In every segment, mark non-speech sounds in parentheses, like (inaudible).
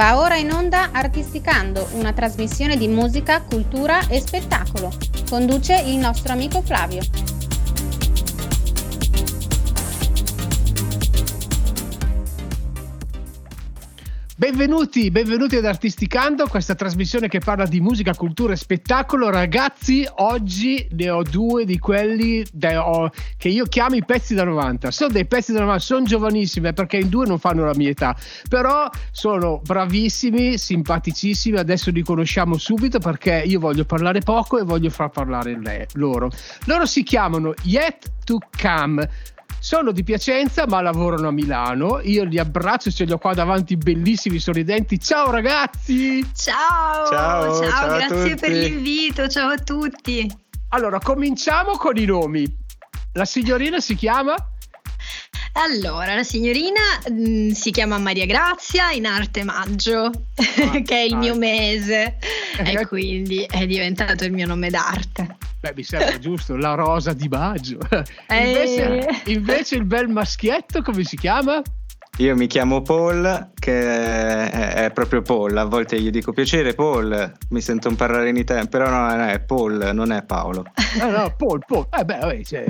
Va ora in onda Artisticando, una trasmissione di musica, cultura e spettacolo. Conduce il nostro amico Flavio. Benvenuti, benvenuti ad Artisticando, questa trasmissione che parla di musica, cultura e spettacolo. Ragazzi, oggi ne ho due di quelli de- oh, che io chiamo i pezzi da 90. Sono dei pezzi da 90, sono giovanissime perché in due non fanno la mia età, però sono bravissimi, simpaticissimi. Adesso li conosciamo subito perché io voglio parlare poco e voglio far parlare lei, loro. Loro si chiamano Yet to Come sono di Piacenza ma lavorano a Milano. Io li abbraccio, ce li ho qua davanti bellissimi, sorridenti. Ciao ragazzi! Ciao! Ciao, ciao, ciao grazie tutti. per l'invito, ciao a tutti. Allora, cominciamo con i nomi. La signorina si chiama? Allora, la signorina mh, si chiama Maria Grazia, in arte Maggio, (laughs) che è il mio mese Eh, (laughs) e quindi è diventato il mio nome d'arte. Beh, mi sembra giusto, la rosa di Baggio. (laughs) Eh. Invece, invece il bel maschietto, come si chiama? Io mi chiamo Paul, che è, proprio Paul. A volte gli dico piacere Paul, mi sento un parlare in italiano, però no, no, è Paul, non è Paolo. Ah, no, Paul, Paul. Eh beh, vabbè, cioè,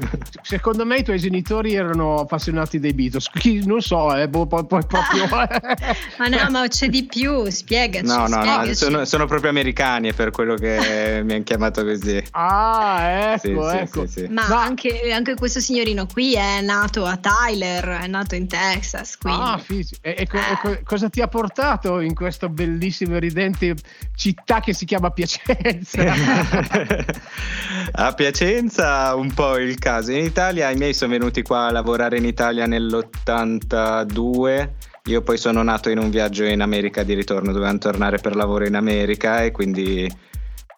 (laughs) secondo me i tuoi genitori erano appassionati dei Beatles. Chi, non so, eh, boh, poi, poi proprio... (laughs) Ma no, ma c'è di più, spiegaci. No, no, no, spiegaci. sono, sono proprio americani, è per quello che mi hanno chiamato così. Ah, Sì, ecco, sì, ecco. sì, sì. Ma Ma- anche, anche questo signorino qui è nato a Tyler, è nato in Texas, quindi... Ah, fisi- e, e co- e co- cosa ti ha portato in questa bellissima e ridente città che si chiama Piacenza? (laughs) a Piacenza un po' il caso. In Italia i miei sono venuti qua a lavorare in Italia nell'82. Io poi sono nato in un viaggio in America di ritorno, dovevamo tornare per lavoro in America e quindi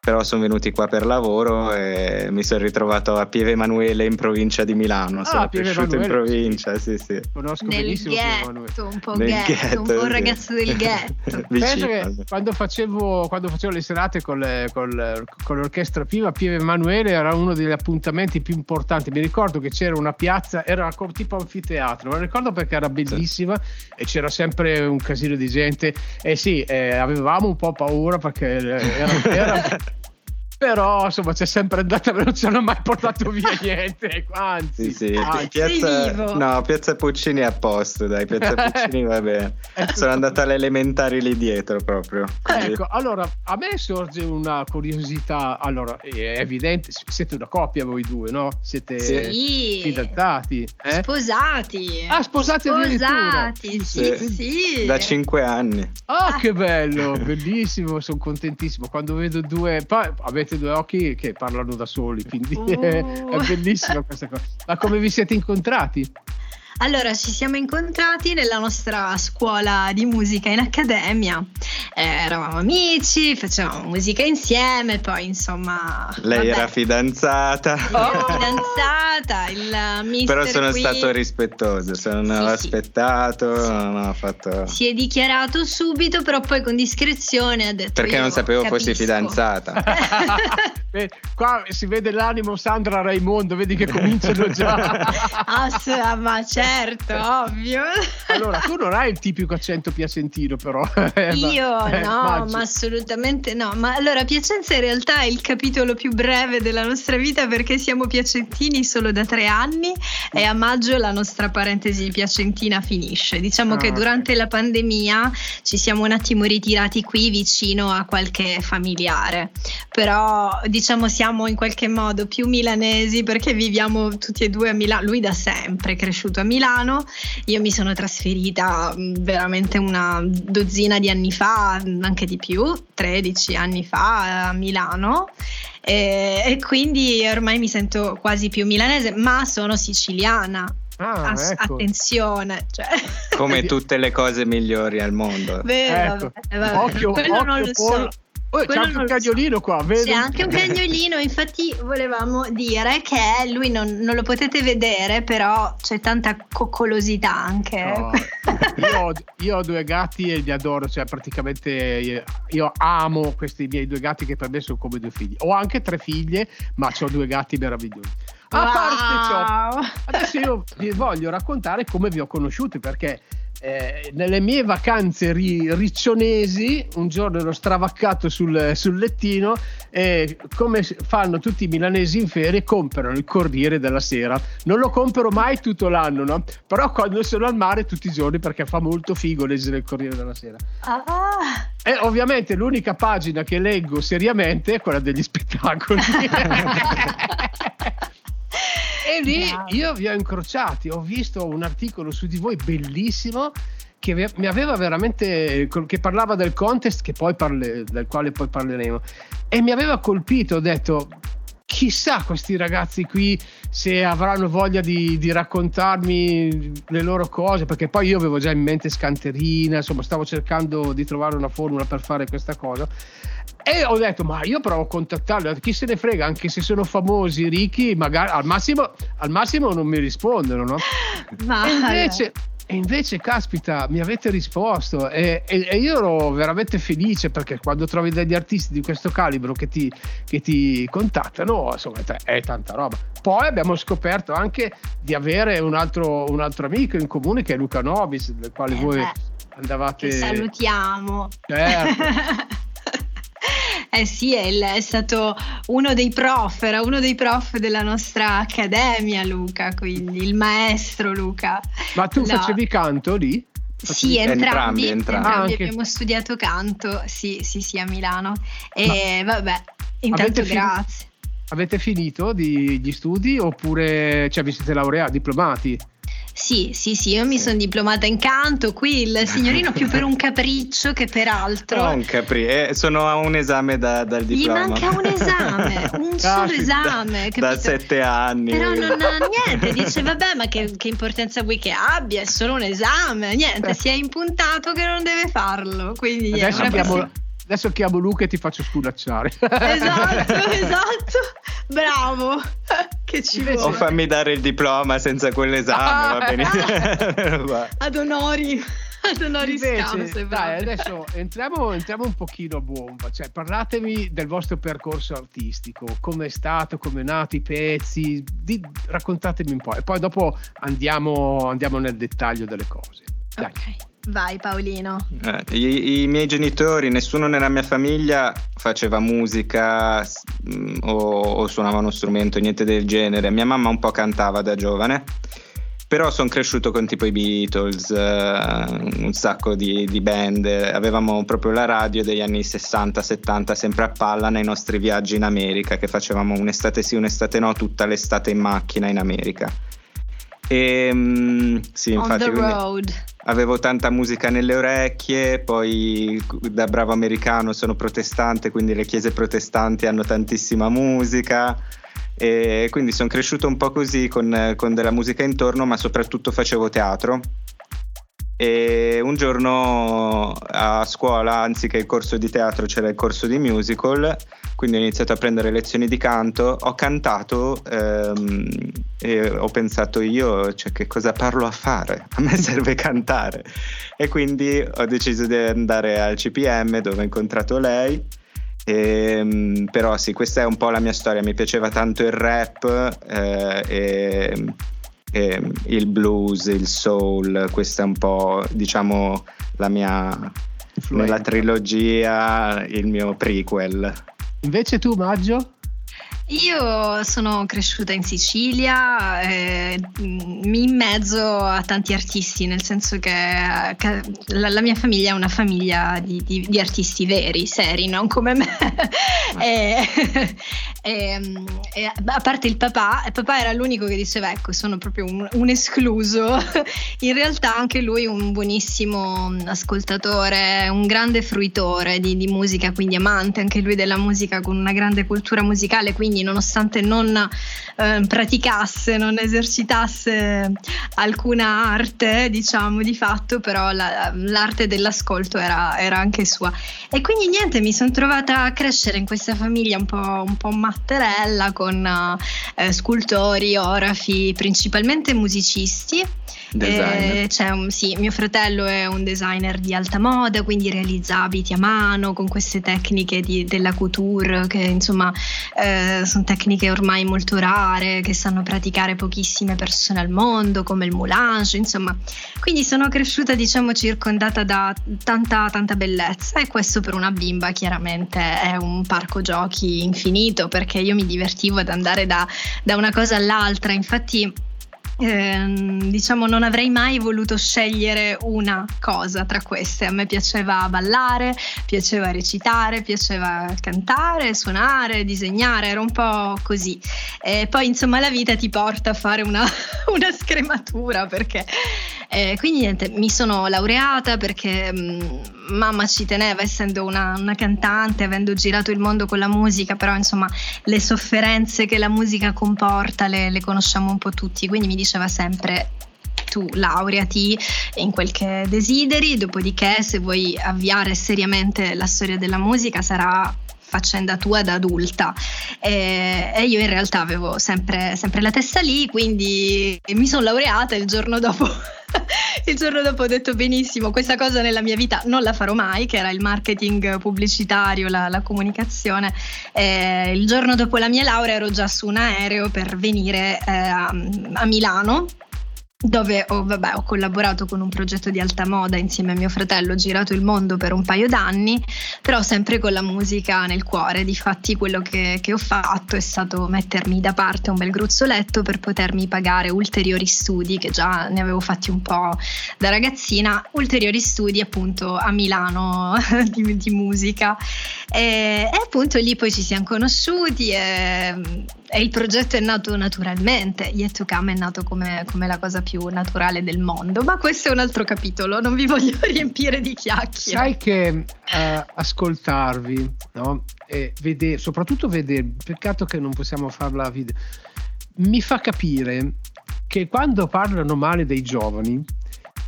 però sono venuti qua per lavoro e mi sono ritrovato a Pieve Emanuele in provincia di Milano. Ah, sono Pieve cresciuto in Emanuele. provincia, sì, sì. Conosco Nel benissimo ghetto, un po' Nel ghetto, un po' ghetto, un sì. ragazzo del (laughs) ghetto. Penso che quando facevo, quando facevo le serate con, le- con le- con l'orchestra Piva, Pieve Emanuele era uno degli appuntamenti più importanti. Mi ricordo che c'era una piazza, era tipo anfiteatro, me lo ricordo perché era bellissima e c'era sempre un casino di gente. E sì, eh, avevamo un po' paura perché eh, era- era- (laughs) però insomma c'è sempre andata, non ci hanno mai portato via (laughs) niente. Anzi, Sì, sì. anzi. Piazza, no, Piazza Puccini è a posto, dai, Piazza (laughs) Puccini va bene. Sono andato alle elementari lì dietro proprio. quindi- Ecco, allora a me sorge una curiosità. Allora, è evidente, siete una coppia voi due, no? Siete Sì. fidanzati. eh? Sposati. Ah, sposati. Sposati, sì, Sì. sì. Da cinque anni. Ah, che bello, bellissimo, sono contentissimo. Quando vedo due, poi avete due occhi che parlano da soli, quindi Uh. (laughs) è, è bellissima questa cosa. Ma come vi siete incontrati? Allora, ci siamo incontrati nella nostra scuola di musica in accademia. Eh, eravamo amici, facevamo musica insieme, poi insomma... Lei vabbè, era fidanzata. ero fidanzata, il mister Però sono qui stato rispettoso, sono Sì, sì. aspettato, Sì. non ho fatto... si è dichiarato subito, però poi con discrezione ha detto Perché "Io non sapevo fossi capisco". fidanzata. (laughs) (laughs) Beh, qua si vede l'animo Sandra Raimondo, vedi che cominciano già. (laughs) Ah, sì, ah, ma certo, ovvio. Allora, tu non hai il tipico accento piacentino, però. Eh, Io eh, no, immagino. ma assolutamente no. Ma allora Piacenza in realtà è il capitolo più breve della nostra vita perché siamo piacentini solo da tre anni e a maggio la nostra parentesi piacentina finisce. Diciamo Ah, che durante la pandemia ci siamo un attimo ritirati qui vicino a qualche familiare, però diciamo siamo in qualche modo più milanesi perché viviamo tutti e due a Milano. Lui da sempre è cresciuto a Milano, io mi sono trasferita mh, veramente una dozzina di anni fa, anche di più, 13 anni fa a Milano. E, e quindi ormai mi sento quasi più milanese, ma sono siciliana. Ah, Ass- ecco. Attenzione, cioè. Come (laughs) tutte le cose migliori al mondo. Beh, Ecco. vabbè, vabbè, Occhio, quello occhio, non lo Paul. so. Oh, c'è anche un lo so. cagnolino qua, vedo. C'è anche un cagnolino, infatti volevamo dire che lui non, non lo potete vedere, però c'è tanta coccolosità anche. No, io, ho, io ho due gatti e li adoro, cioè praticamente io, io amo questi miei due gatti che per me sono come due figli. Ho anche tre figlie, ma ho due gatti meravigliosi. A wow. parte ciò, adesso io (laughs) vi voglio raccontare come vi ho conosciuti perché eh, nelle mie vacanze ri- riccionesi un giorno ero stravaccato sul, sul, lettino e come fanno tutti i milanesi in ferie comprano il Corriere della Sera non lo compro mai tutto l'anno no? però quando sono al mare tutti i giorni perché fa molto figo leggere il Corriere della Sera ah. e ovviamente l'unica pagina che leggo seriamente è quella degli spettacoli (laughs) (laughs) E lì io vi ho incrociati, ho visto un articolo su di voi bellissimo che mi aveva veramente che parlava del contest che poi parle, del quale poi parleremo e mi aveva colpito ho detto chissà questi ragazzi qui se avranno voglia di, di, raccontarmi le loro cose perché poi io avevo già in mente Scanterina insomma stavo cercando di trovare una formula per fare questa cosa e ho detto, ma io provo a contattarli, chi se ne frega, anche se sono famosi, ricchi, magari al massimo, al massimo non mi rispondono, no? (laughs) Ma... E invece, e invece, caspita, mi avete risposto e, e, e, io ero veramente felice perché quando trovi degli artisti di questo calibro che ti, che ti contattano, insomma, è tanta roba. Poi abbiamo scoperto anche di avere un altro, un altro amico in comune che è Luca Nobis, del quale eh voi beh, andavate. Che salutiamo. Certo. (laughs) Eh sì, è, il, è, stato uno dei prof, era uno dei prof della nostra accademia Luca, quindi il maestro Luca. Ma tu La... facevi canto lì? Sì, entrambi, entrambi, entrambi. Ah, abbiamo studiato canto, sì, sì, sì, a Milano. E Ma vabbè, intanto grazie. avete finito di, gli studi oppure cioè, vi siete laureati, diplomati? Sì, sì, sì, io mi sono diplomata in canto, qui il (laughs) signorino più per un capriccio che per altro. Non capri, eh, sono a un esame da, dal diploma. Gli manca un esame, (laughs) un solo esame. Da, da, sette anni. Però non ha (laughs) niente, dice vabbè ma che, che, importanza vuoi che abbia, è solo un esame, niente, si è impuntato che non deve farlo. Quindi Adesso abbiamo... Adesso chiamo Luca e ti faccio sculacciare. Esatto, esatto. Bravo. Che ci vuole. O fammi dare il diploma senza quell'esame, va bene. (laughs) Ad onori. Ad onori Invece, dai, adesso entriamo, entriamo, un pochino a bomba. Cioè, parlatemi del vostro percorso artistico. Come è stato, come è nato i pezzi. Di, raccontatemi un po'. E poi dopo andiamo, andiamo nel dettaglio delle cose. Dai. Ok. Vai Paolino. Eh, i, i, miei genitori, nessuno nella mia famiglia faceva musica mh, mm, o, o, suonava uno strumento, niente del genere. Mia mamma un po' cantava da giovane, però sono cresciuto con tipo i Beatles, uh, un sacco di, di, band. Avevamo proprio la radio degli anni 60-70 sempre a palla nei nostri viaggi in America, che facevamo un'estate sì, un'estate no, tutta l'estate in macchina in America. E, mh, sì, infatti, avevo tanta musica nelle orecchie, poi da bravo americano sono protestante, quindi le chiese protestanti hanno tantissima musica. E quindi sono cresciuto un po' così con, con della musica intorno, ma soprattutto facevo teatro e un giorno a scuola, anziché il corso di teatro, c'era il corso di musical, quindi ho iniziato a prendere lezioni di canto, ho cantato ehm, e ho pensato io, cioè che cosa parlo a fare? A me (laughs) serve cantare. E quindi ho deciso di andare al CPM dove ho incontrato lei. E, ehm, però sì, questa è un po' la mia storia, mi piaceva tanto il rap eh, e eh, il blues, il soul, questa è un po' diciamo la mia Influenza. nella trilogia il mio prequel. Invece tu Maggio? Io sono cresciuta in Sicilia, eh, in mezzo a tanti artisti, nel senso che, che la, la, mia famiglia è una famiglia di, di, di artisti veri, seri, non come me. e, (laughs) e, e, a parte il papà, il papà era l'unico che diceva ecco sono proprio un, un escluso, (laughs) in realtà anche lui un buonissimo ascoltatore, un grande fruitore di, di musica, quindi amante anche lui della musica con una grande cultura musicale, quindi quindi nonostante non eh, praticasse, non esercitasse alcuna arte, diciamo di fatto, però la, l'arte dell'ascolto era, era, anche sua. E quindi niente, mi sono trovata a crescere in questa famiglia un po', un po matterella con eh, scultori, orafi, principalmente musicisti. Eh, un, sì, mio fratello è un designer di alta moda, quindi realizza abiti a mano con queste tecniche di, della couture, che insomma eh, sono tecniche ormai molto rare, che sanno praticare pochissime persone al mondo, come il moulage, insomma. Quindi sono cresciuta, diciamo, circondata da tanta, tanta bellezza e questo per una bimba chiaramente è un parco giochi infinito perché io mi divertivo ad andare da, da una cosa all'altra, infatti eh, diciamo non avrei mai voluto scegliere una cosa tra queste. A me piaceva ballare, piaceva recitare, piaceva cantare, suonare, disegnare, era un po' così. E poi insomma la vita ti porta a fare una, (laughs) una scrematura perché eh, quindi niente, mi sono laureata perché mh, mm, mamma ci teneva, essendo una, una, cantante, avendo girato il mondo con la musica, però insomma le sofferenze che la musica comporta le, le conosciamo un po' tutti, quindi mi diceva sempre tu laureati in quel che desideri, dopodiché se vuoi avviare seriamente la storia della musica sarà faccenda tua da adulta. E, e io in realtà avevo sempre, sempre, la testa lì quindi mi sono laureata il giorno dopo (laughs) il giorno dopo ho detto benissimo questa cosa nella mia vita non la farò mai che era il marketing pubblicitario la, la comunicazione. E il giorno dopo la mia laurea ero già su un aereo per venire eh, a, a Milano dove ho, vabbè, ho, collaborato con un progetto di alta moda insieme a mio fratello, ho girato il mondo per un paio d'anni, però sempre con la musica nel cuore. Difatti quello che, che ho fatto è stato mettermi da parte un bel gruzzoletto per potermi pagare ulteriori studi, che già ne avevo fatti un po' da ragazzina, ulteriori studi appunto a Milano (laughs) di, di musica. E, e, appunto lì poi ci siamo conosciuti e, e, il progetto è nato naturalmente, Yet to Come è nato come, come la cosa più naturale del mondo, ma questo è un altro capitolo, non vi voglio (laughs) riempire di chiacchiere. Sai che uh, ascoltarvi, no? E vedere, soprattutto vedere, peccato che non possiamo farla video, mi fa capire che quando parlano male dei giovani,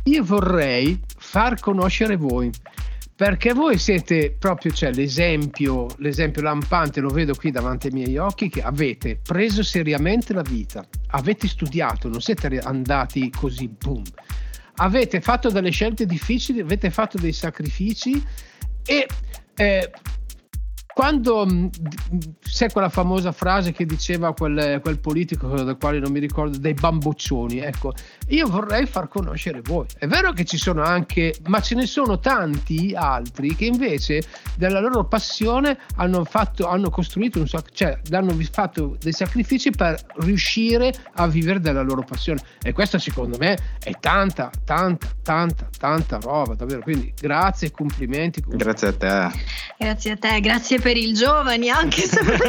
io vorrei far conoscere voi perché voi siete proprio cioè, l'esempio, l'esempio lampante, lo vedo qui davanti ai miei occhi, che avete preso seriamente la vita, avete studiato, non siete andati così, boom, avete fatto delle scelte difficili, avete fatto dei sacrifici e eh, quando c'è quella famosa frase che diceva quel, quel, politico del quale non mi ricordo dei bamboccioni? Ecco io vorrei far conoscere voi. È vero che ci sono anche ma ce ne sono tanti altri che invece della loro passione hanno fatto hanno costruito un cioè hanno fatto dei sacrifici per riuscire a vivere della loro passione. E questo secondo me è tanta tanta tanta tanta roba davvero. Quindi grazie e complimenti. Grazie a te. Grazie a te grazie per per i giovani anche soprattutto. (laughs)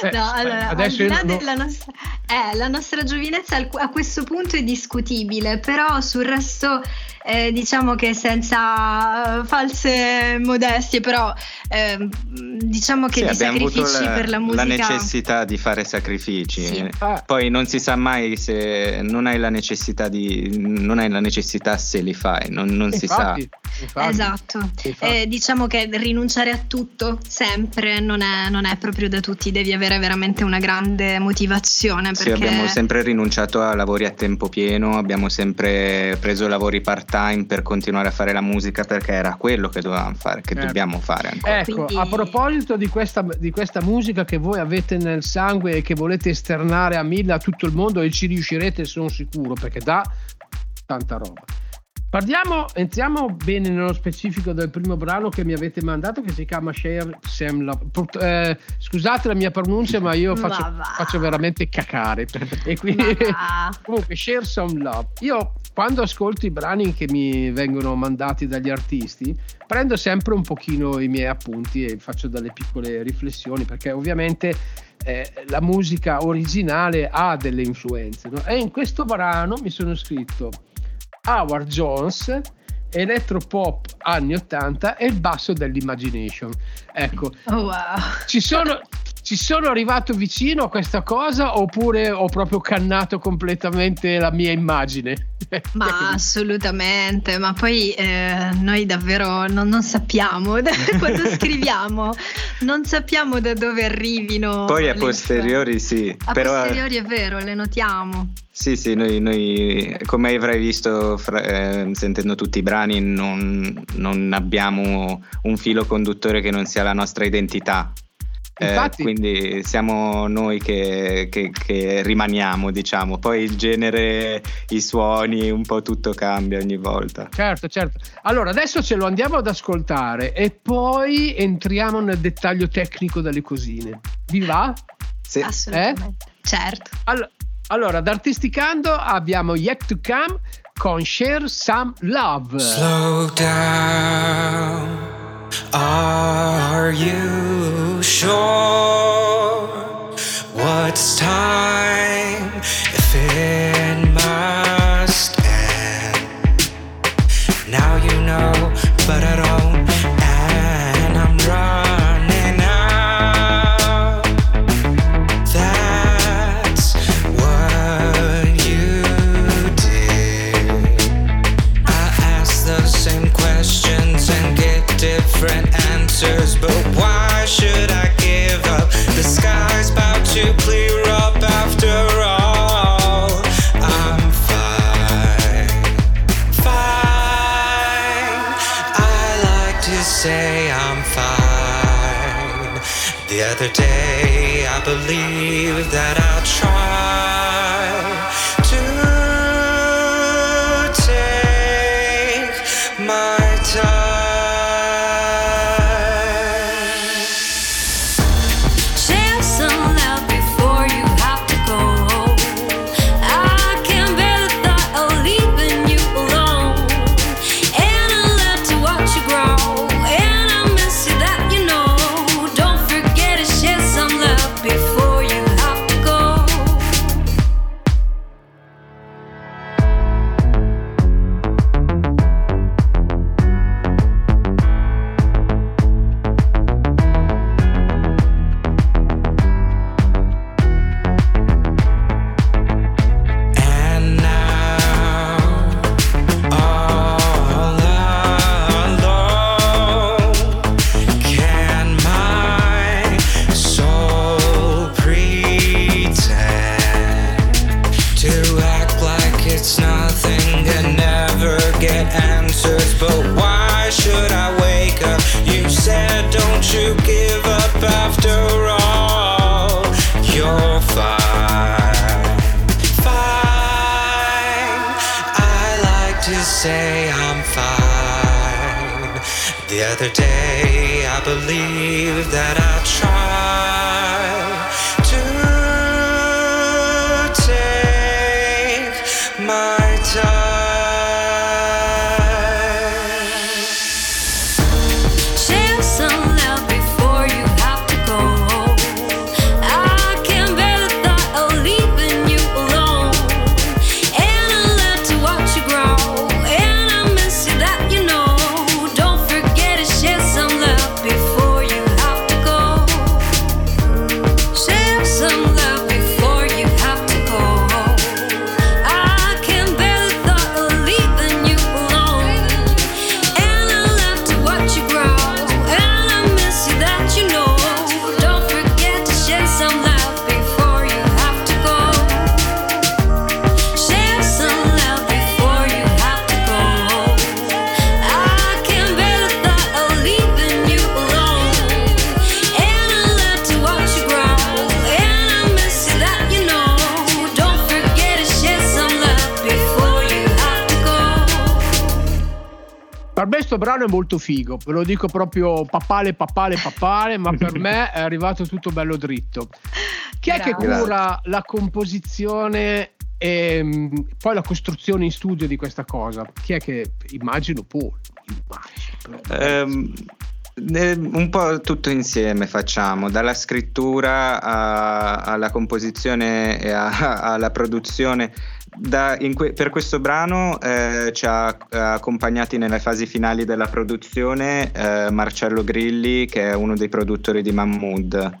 Eh, no, allora, adesso al di là non... della nostra, eh, la nostra giovinezza a questo punto è discutibile, però sul resto eh, diciamo che senza false modestie, però eh, diciamo che sì, di sacrifici la, per la musica... La necessità di fare sacrifici, sì. ah. poi non si sa mai se non hai la necessità di... non hai la necessità se li fai, non, non si sa. Infatti. Esatto, eh, diciamo che rinunciare a tutto sempre non è, non è, proprio da tutti, devi avere veramente una grande motivazione. Perché... Sì, abbiamo sempre rinunciato a lavori a tempo pieno, abbiamo sempre preso lavori part time per continuare a fare la musica perché era quello che dovevamo fare, che certo. dobbiamo fare ancora. Ecco, Quindi... a proposito di questa, di questa musica che voi avete nel sangue e che volete esternare a mille a tutto il mondo e ci riuscirete sono sicuro perché dà tanta roba. Parliamo, entriamo bene nello specifico del primo brano che mi avete mandato che si chiama Share Sam Love. Eh, scusate la mia pronuncia, ma io faccio, ma faccio veramente cacare. E quindi, (laughs) comunque, Share Some Love. Io quando ascolto i brani che mi vengono mandati dagli artisti, prendo sempre un pochino i miei appunti e faccio delle piccole riflessioni perché ovviamente eh, la musica originale ha delle influenze. No? E in questo brano mi sono scritto Howard Jones, elettropop anni 80 e il basso dell'imagination. Ecco, oh, wow. ci sono (laughs) ci sono arrivato vicino a questa cosa oppure ho proprio cannato completamente la mia immagine? Ma assolutamente, ma poi eh, noi davvero non, non sappiamo (laughs) quando (laughs) scriviamo, non sappiamo da dove arrivino. Poi a posteriori sì. A però... posteriori è vero, le notiamo. Sì, sì, noi, noi come avrai visto fra, eh, sentendo tutti i brani non, non abbiamo un filo conduttore che non sia la nostra identità. Eh, quindi siamo noi che, che, che, rimaniamo, diciamo. Poi il genere, i suoni, un po' tutto cambia ogni volta. Certo, certo. Allora, adesso ce lo andiamo ad ascoltare e poi entriamo nel dettaglio tecnico delle cosine. Vi va? Sì. Assolutamente. Eh? Certo. Allora, allora, da Artisticando abbiamo Yet to Come con Share Some Love. Slow down. Are you sure what's time if it must end? Now you know, but I don't, day, I believe that I'll that I try. Molto figo, ve lo dico proprio papale, papale, (laughs) papale, ma per me è arrivato tutto bello dritto. Chi è che Grazie. cura la composizione e mm, poi la costruzione in studio di questa cosa? Chi è che immagino Paul? Immagino, però. Ehm, eh, un po' tutto insieme facciamo, dalla scrittura a- alla composizione e a- (laughs) alla produzione. Da- que- per questo brano eh, ci ha ha accompagnati nelle fasi finali della produzione eh, Marcello Grilli, che è uno dei produttori di Mahmood.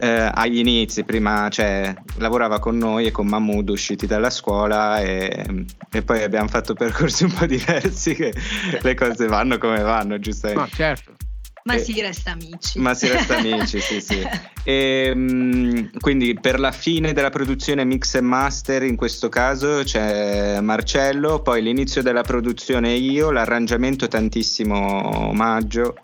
eh, agli inizi, prima cioè, lavorava con noi e con Mahmood usciti dalla scuola e, e poi abbiamo fatto percorsi un po' (laughs) diversi che le cose vanno come vanno, giustamente. Ma certo. Ma Eh, si resta amici. Ma si resta amici, sì, sì. (laughs) E, mm, quindi per la fine della produzione mix e master in questo caso c'è Marcello, poi l'inizio della produzione io, l'arrangiamento tantissimo Maggio.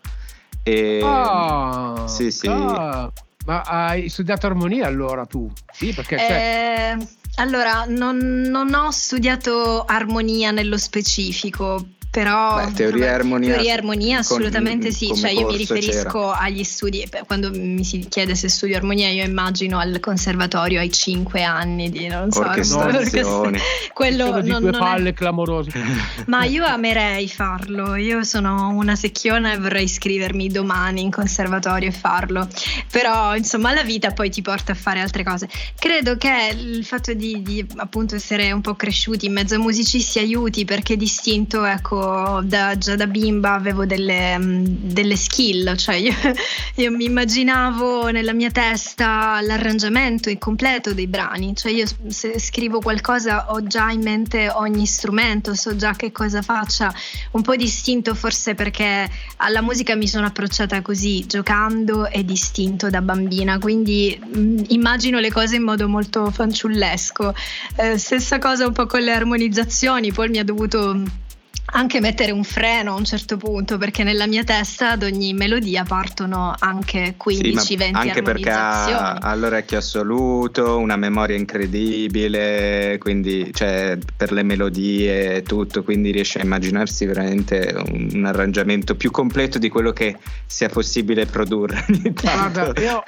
E, Ah, sì, sì. ah. Ma hai studiato armonia allora tu? Sì, perché Eh, allora, non, non ho studiato armonia nello specifico, però Beh, teoria e armonia teoria armonia con- assolutamente sì, cioè io mi riferisco agli studi, quando mi si chiede se studio armonia io immagino al conservatorio ai 5 anni di non so, Orchestrazioni. (laughs) quello sono di non, due non è- palle clamorose. (laughs) ma io amerei farlo, io sono una secchiona e vorrei iscrivermi domani in conservatorio e farlo, però insomma la vita poi ti porta a fare altre cose. Credo che il fatto di, di, appunto essere un po' cresciuti in mezzo a musicisti aiuti perché distinto, ecco, da, già da bimba avevo delle, mm, delle skill, cioè io, (laughs) io mi immaginavo nella mia testa l'arrangiamento il completo dei brani, cioè io se scrivo qualcosa ho già in mente ogni strumento, so già che cosa faccia, un po' distinto forse perché alla musica mi sono approcciata così, giocando e distinto da bambina, quindi mh, immagino le cose in modo molto fanciullesco. Eh, stessa cosa un po' con le armonizzazioni, poi mi ha dovuto anche mettere un freno a un certo punto perché nella mia testa ad ogni melodia partono anche 15-20 Sì, anche perché ha, ha l'orecchio assoluto, una memoria incredibile, quindi cioè, per le melodie e tutto, quindi riesce a immaginarsi veramente un, un arrangiamento più completo di quello che sia possibile produrre. (laughs) ogni tanto. Guarda, io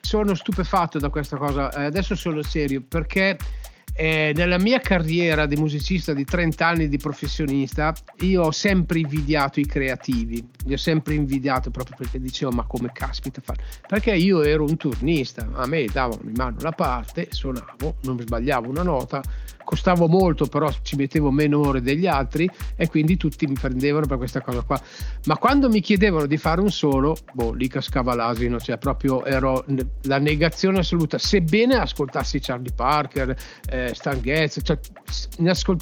sono stupefatto da questa cosa, eh, adesso sono serio, perché eh, nella mia carriera di musicista di 30 anni di professionista, io ho sempre invidiato i creativi, li ho sempre invidiato proprio perché dicevo ma come caspita fare? Perché io ero un turnista, a me davano in mano la parte, suonavo, non sbagliavo una nota, costavo molto però ci mettevo meno ore degli altri e quindi tutti mi prendevano per questa cosa qua. Ma quando mi chiedevano di fare un solo, boh, lì cascava l'asino, cioè proprio ero la negazione assoluta, sebbene ascoltassi Charlie Parker, eh, Stan Getz, cioè, s- ne ascol-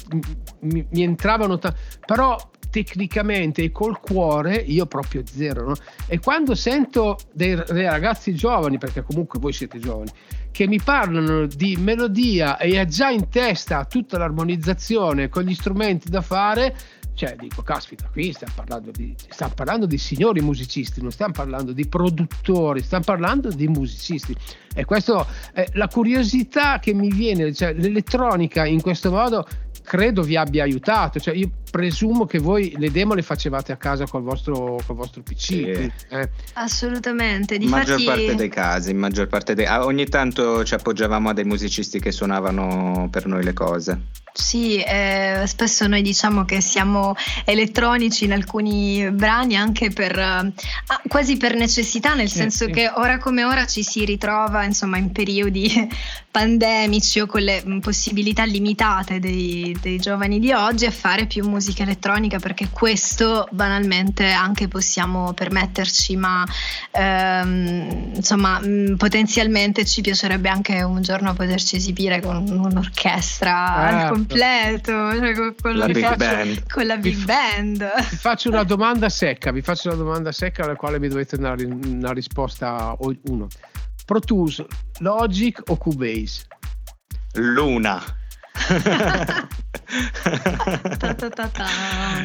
mi, mi entravano, ta- però tecnicamente e col cuore io proprio zero. no? E quando sento dei, dei ragazzi giovani, perché comunque voi siete giovani, che mi parlano di melodia e ha già in testa tutta l'armonizzazione con gli strumenti da fare, cioè dico, caspita, qui stiamo parlando di, stiamo parlando di signori musicisti, non stiamo parlando di produttori, stiamo parlando di musicisti. E questo è la curiosità che mi viene, cioè l'elettronica in questo modo credo vi abbia aiutato. Cioè, io presumo che voi le demo le facevate a casa col vostro, col vostro PC. Sì. quindi, eh. Assolutamente, In maggior parte dei casi, in maggior parte dei... ah, ogni tanto ci appoggiavamo a dei musicisti che suonavano per noi le cose. Sì, eh, spesso noi diciamo che siamo elettronici in alcuni brani anche per eh, ah, quasi per necessità, nel senso sì. che ora come ora ci si ritrova insomma in periodi (laughs) pandemici o con le possibilità limitate dei, dei giovani di oggi a fare più musica elettronica perché questo banalmente anche possiamo permetterci, ma ehm, insomma mm, potenzialmente ci piacerebbe anche un giorno poterci esibire con un'orchestra al Certo. completo, cioè con, con La big faccio- band. con la big vi- band. Vi faccio una domanda secca, vi faccio una domanda secca alla quale mi dovete dare una risposta uno. Pro Tools, Logic o Cubase? Luna. (laughs)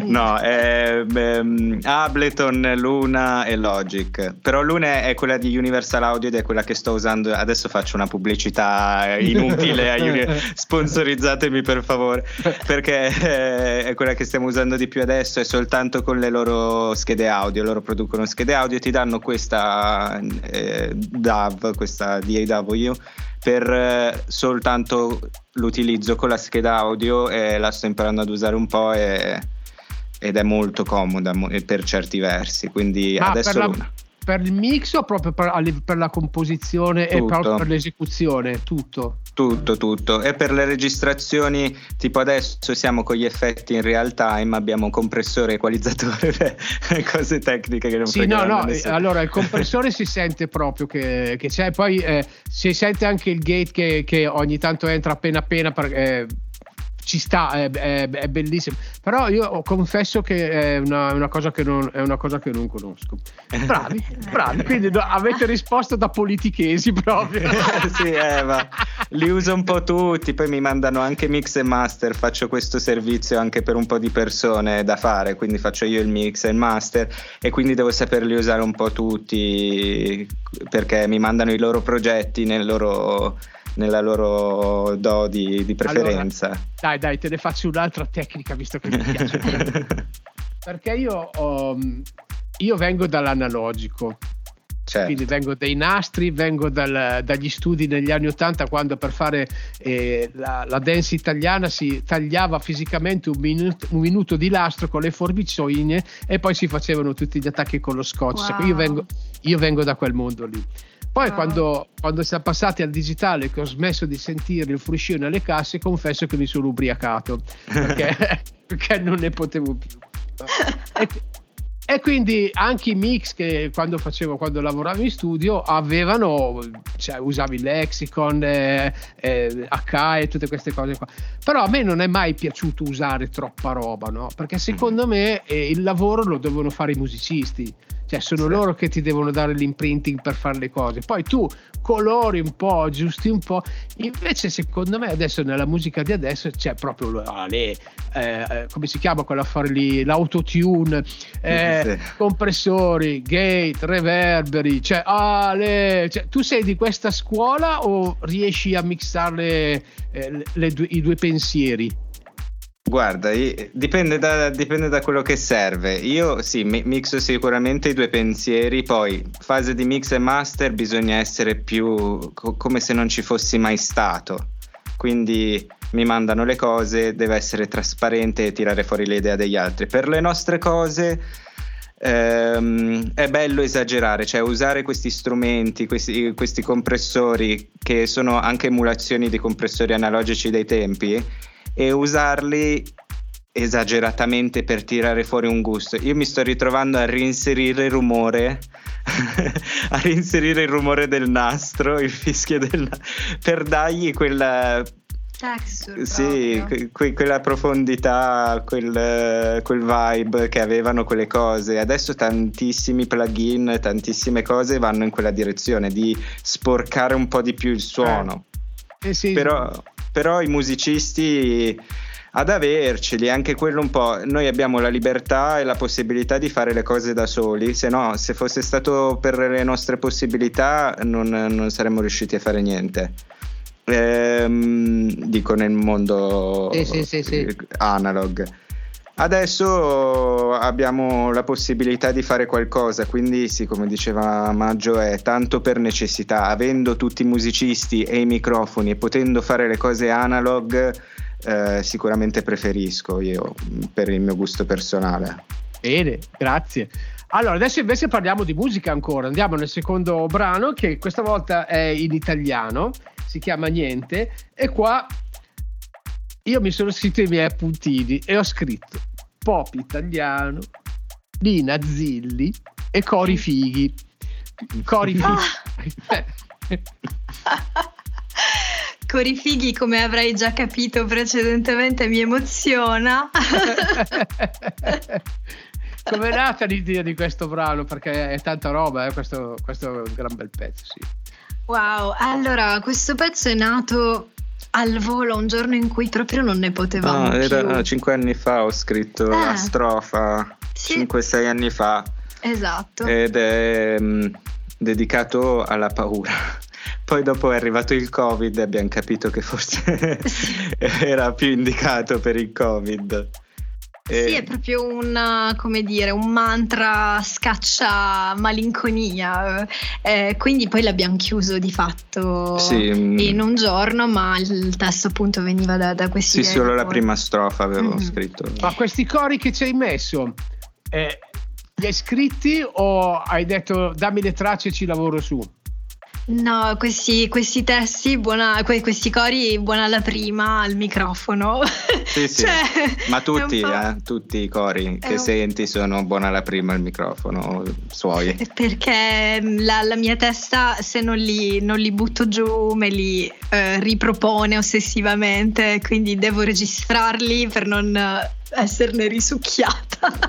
No, è, ehm, Ableton, Luna e Logic. Però Luna è quella di Universal Audio ed è quella che sto usando. Adesso faccio una pubblicità inutile. sponsorizzatemi per favore. Perché eh, è quella che stiamo usando di più adesso. È soltanto con le loro schede audio. Loro producono schede audio e ti danno questa eh, DAW, questa DAW per eh, soltanto l'utilizzo con la scheda audio e la sto imparando ad usare un po' e- ed è molto comoda mo- per certi versi quindi Ma adesso per, la- per il mix o proprio per, per la composizione e Tutto. proprio per l'esecuzione? Tutto. Tutto, tutto. E per le registrazioni, tipo adesso siamo con gli effetti in real time, abbiamo compressore, equalizzatore, (laughs) cose tecniche che non Sì, no, no, nessuno. allora il compressore (laughs) si sente proprio che, che c'è, poi eh, si sente anche il gate che, che ogni tanto entra appena appena perché eh, ci sta, è, è- è bellissimo. Però io confesso che è una, una cosa che non, è una cosa che non conosco. Bravi, bravi, quindi avete risposto da politichesi proprio. (laughs) sì, eh, ma li uso un po' tutti, poi mi mandano anche mix e master, faccio questo servizio anche per un po' di persone da fare, quindi faccio io il mix e il master e quindi devo saperli usare un po' tutti perché mi mandano i loro progetti nel loro- nella loro do di, di preferenza. Dai, dai, te ne faccio un'altra tecnica visto che mi piace. (laughs) Perché io, ho- io vengo dall'analogico, Certo. quindi vengo dai nastri, vengo dal- dagli studi negli anni 80 quando per fare eh, la, la dance italiana si tagliava fisicamente un minuto, un minuto di lastro con le forbicine e poi si facevano tutti gli attacchi con lo scotch. Wow. Io, vengo, io vengo da quel mondo lì. Poi Wow. quando, quando siamo passati al digitale che ho smesso di sentire il fruscio nelle casse, confesso che mi sono ubriacato perché, (laughs) (laughs) perché non ne potevo più. (laughs) E, e quindi anche i mix che quando facevo, quando lavoravo in studio, avevano, cioè usavi lexicon, eh, eh, H e tutte queste cose qua. Però a me non è mai piaciuto usare troppa roba, no? Perché secondo me eh, il lavoro lo devono fare i musicisti. Cioè, sono Sì. loro che ti devono dare l'imprinting per fare le cose. Poi tu colori un po', aggiusti un po'. Invece, secondo me, adesso nella musica di adesso c'è proprio ah, le, eh, eh, come si chiama quella fare lì? L'autotune, eh, Sì. compressori, gate, reverberi. Cioè, ah, le- cioè, tu sei di questa scuola o riesci a mixare eh, i due pensieri? Guarda, dipende da, dipende da quello che serve. Io sì, mi- mixo sicuramente i due pensieri, poi fase di mix e master bisogna essere più co- come se non ci fossi mai stato. Quindi mi mandano le cose, deve essere trasparente e tirare fuori le idee degli altri. Per le nostre cose ehm, è bello esagerare, cioè usare questi strumenti, questi, questi compressori che sono anche emulazioni di compressori analogici dei tempi e usarli esageratamente per tirare fuori un gusto. Io mi sto ritrovando a reinserire il rumore, (laughs) a reinserire il rumore del nastro, il fischio del na- per dargli quella Texture. sì, que- que- quella profondità, quel, quel vibe che avevano quelle cose. Adesso tantissimi plugin, tantissime cose vanno in quella direzione di sporcare un po' di più il suono. Eh sì, Però, però i musicisti ad averceli, anche quello un po'. Noi abbiamo la libertà e la possibilità di fare le cose da soli, se no, se fosse stato per le nostre possibilità, non, non saremmo riusciti a fare niente. Ehm, dico nel mondo Sì, sì, sì, sì. analog. Adesso abbiamo la possibilità di fare qualcosa, quindi sì, come diceva Maggio, è tanto per necessità. Avendo tutti i musicisti e i microfoni e potendo fare le cose analog, eh, sicuramente preferisco io per il mio gusto personale. Bene, grazie. Allora, adesso invece parliamo di musica ancora. Andiamo nel secondo brano che questa volta è in italiano, si chiama Niente e qua io mi sono scritto i miei appuntini e ho scritto pop italiano, Nina Zilli e Cori Fighi. Cori Fighi. (laughs) Corifighi, come avrai già capito precedentemente, mi emoziona. (laughs) Com'è nata l'idea di questo brano? Perché è tanta roba, eh? questo, questo è un gran bel pezzo, sì. Wow, allora questo pezzo è nato al volo un giorno in cui proprio non ne potevamo No, più. era cinque anni fa ho scritto Ah. la strofa, Sì. 5-6 anni fa, Esatto. ed è mm, dedicato alla paura. (laughs) Poi dopo è arrivato il Covid e abbiamo capito che forse (laughs) era più indicato per il Covid. E- Sì, è proprio un, come dire, un mantra scaccia malinconia. Eh, quindi poi l'abbiamo chiuso di fatto Sì, mm. in un giorno, ma il testo appunto veniva da, da questi Sì, solo la prima strofa avevo Mhm. scritto. Ma questi cori che ci hai messo, eh, li hai scritti o hai detto dammi le tracce e ci lavoro su? No, questi, questi testi, buona, que- questi cori, buona alla prima al microfono. (laughs) Sì, sì. Cioè, Ma tutti, eh, tutti i cori che un- senti sono buona la prima al microfono suoi. Perché mm, la, la mia testa, se non li, non li butto giù, me li eh, ripropone ossessivamente, quindi devo registrarli per non eh, esserne risucchiata.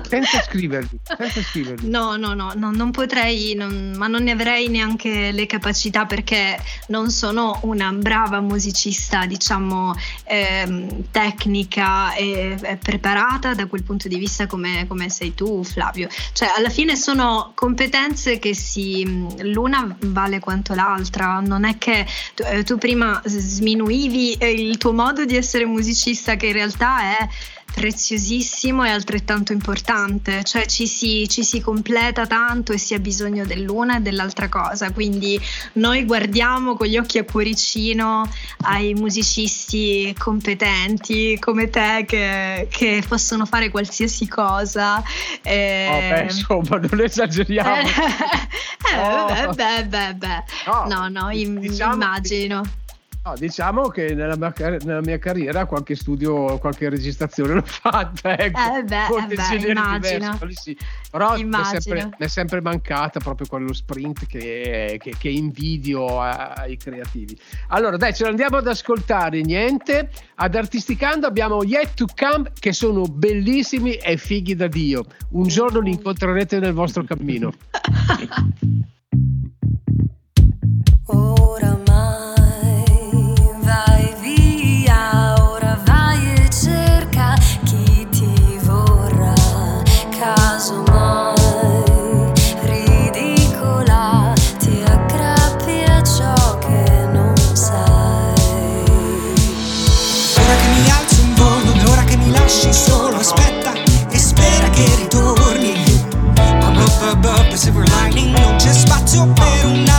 Senza scriverli, senza scriverli. No, no, no, no, non potrei, non- ma non ne avrei neanche le capacità perché non sono una brava musicista, diciamo, ehm, tecnica e, e preparata da quel punto di vista come, come sei tu, Flavio. Cioè, alla fine sono competenze che si, l'una vale quanto l'altra, non è che tu, eh, tu prima sminuivi eh, il tuo modo di essere musicista che in realtà è preziosissimo e altrettanto importante, cioè ci si, ci si completa tanto e si ha bisogno dell'una e dell'altra cosa, quindi noi guardiamo con gli occhi a cuoricino ai musicisti competenti come te che, che possono fare qualsiasi cosa. Oh, beh, insomma, non esageriamo. (laughs) eh, Oh. beh, beh, beh. No, no, im- diciamo- immagino. No, diciamo che nella mia, car- nella mia carriera qualche studio, qualche registrazione l'ho fatta. (laughs) Ecco, Eh beh, con eh dei beh, immagino. sì. Però mi è, sempre, mancata proprio quello sprint che, che- che invidio ai creativi. Allora, dai, ce l'andiamo ad ascoltare. Niente, ad Artisticando abbiamo Yet to Come che sono bellissimi e fighi da Dio. Un giorno li incontrerete nel vostro cammino. (laughs) c'è spazio per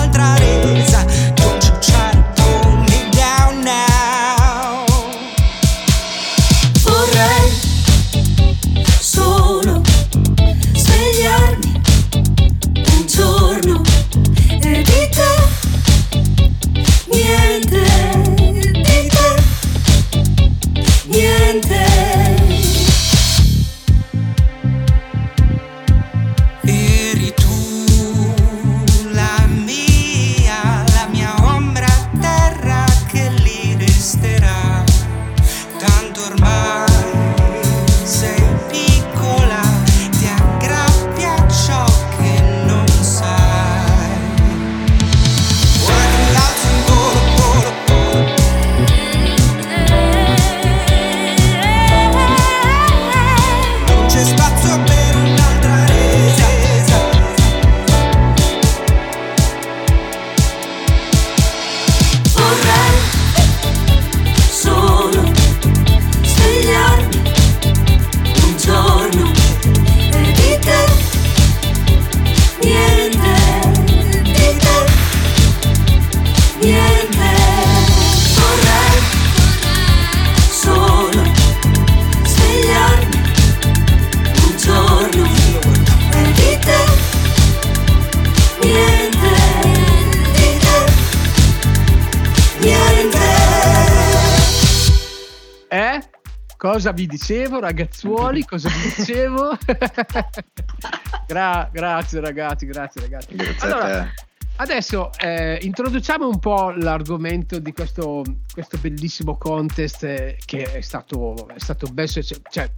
dicevo, ragazzuoli? Cosa vi dicevo? (laughs) Gra- grazie ragazzi, grazie ragazzi. Grazie Allora, a te. Adesso eh, introduciamo un po' l'argomento di questo, questo bellissimo contest eh, che è stato, è stato ben succe- cioè,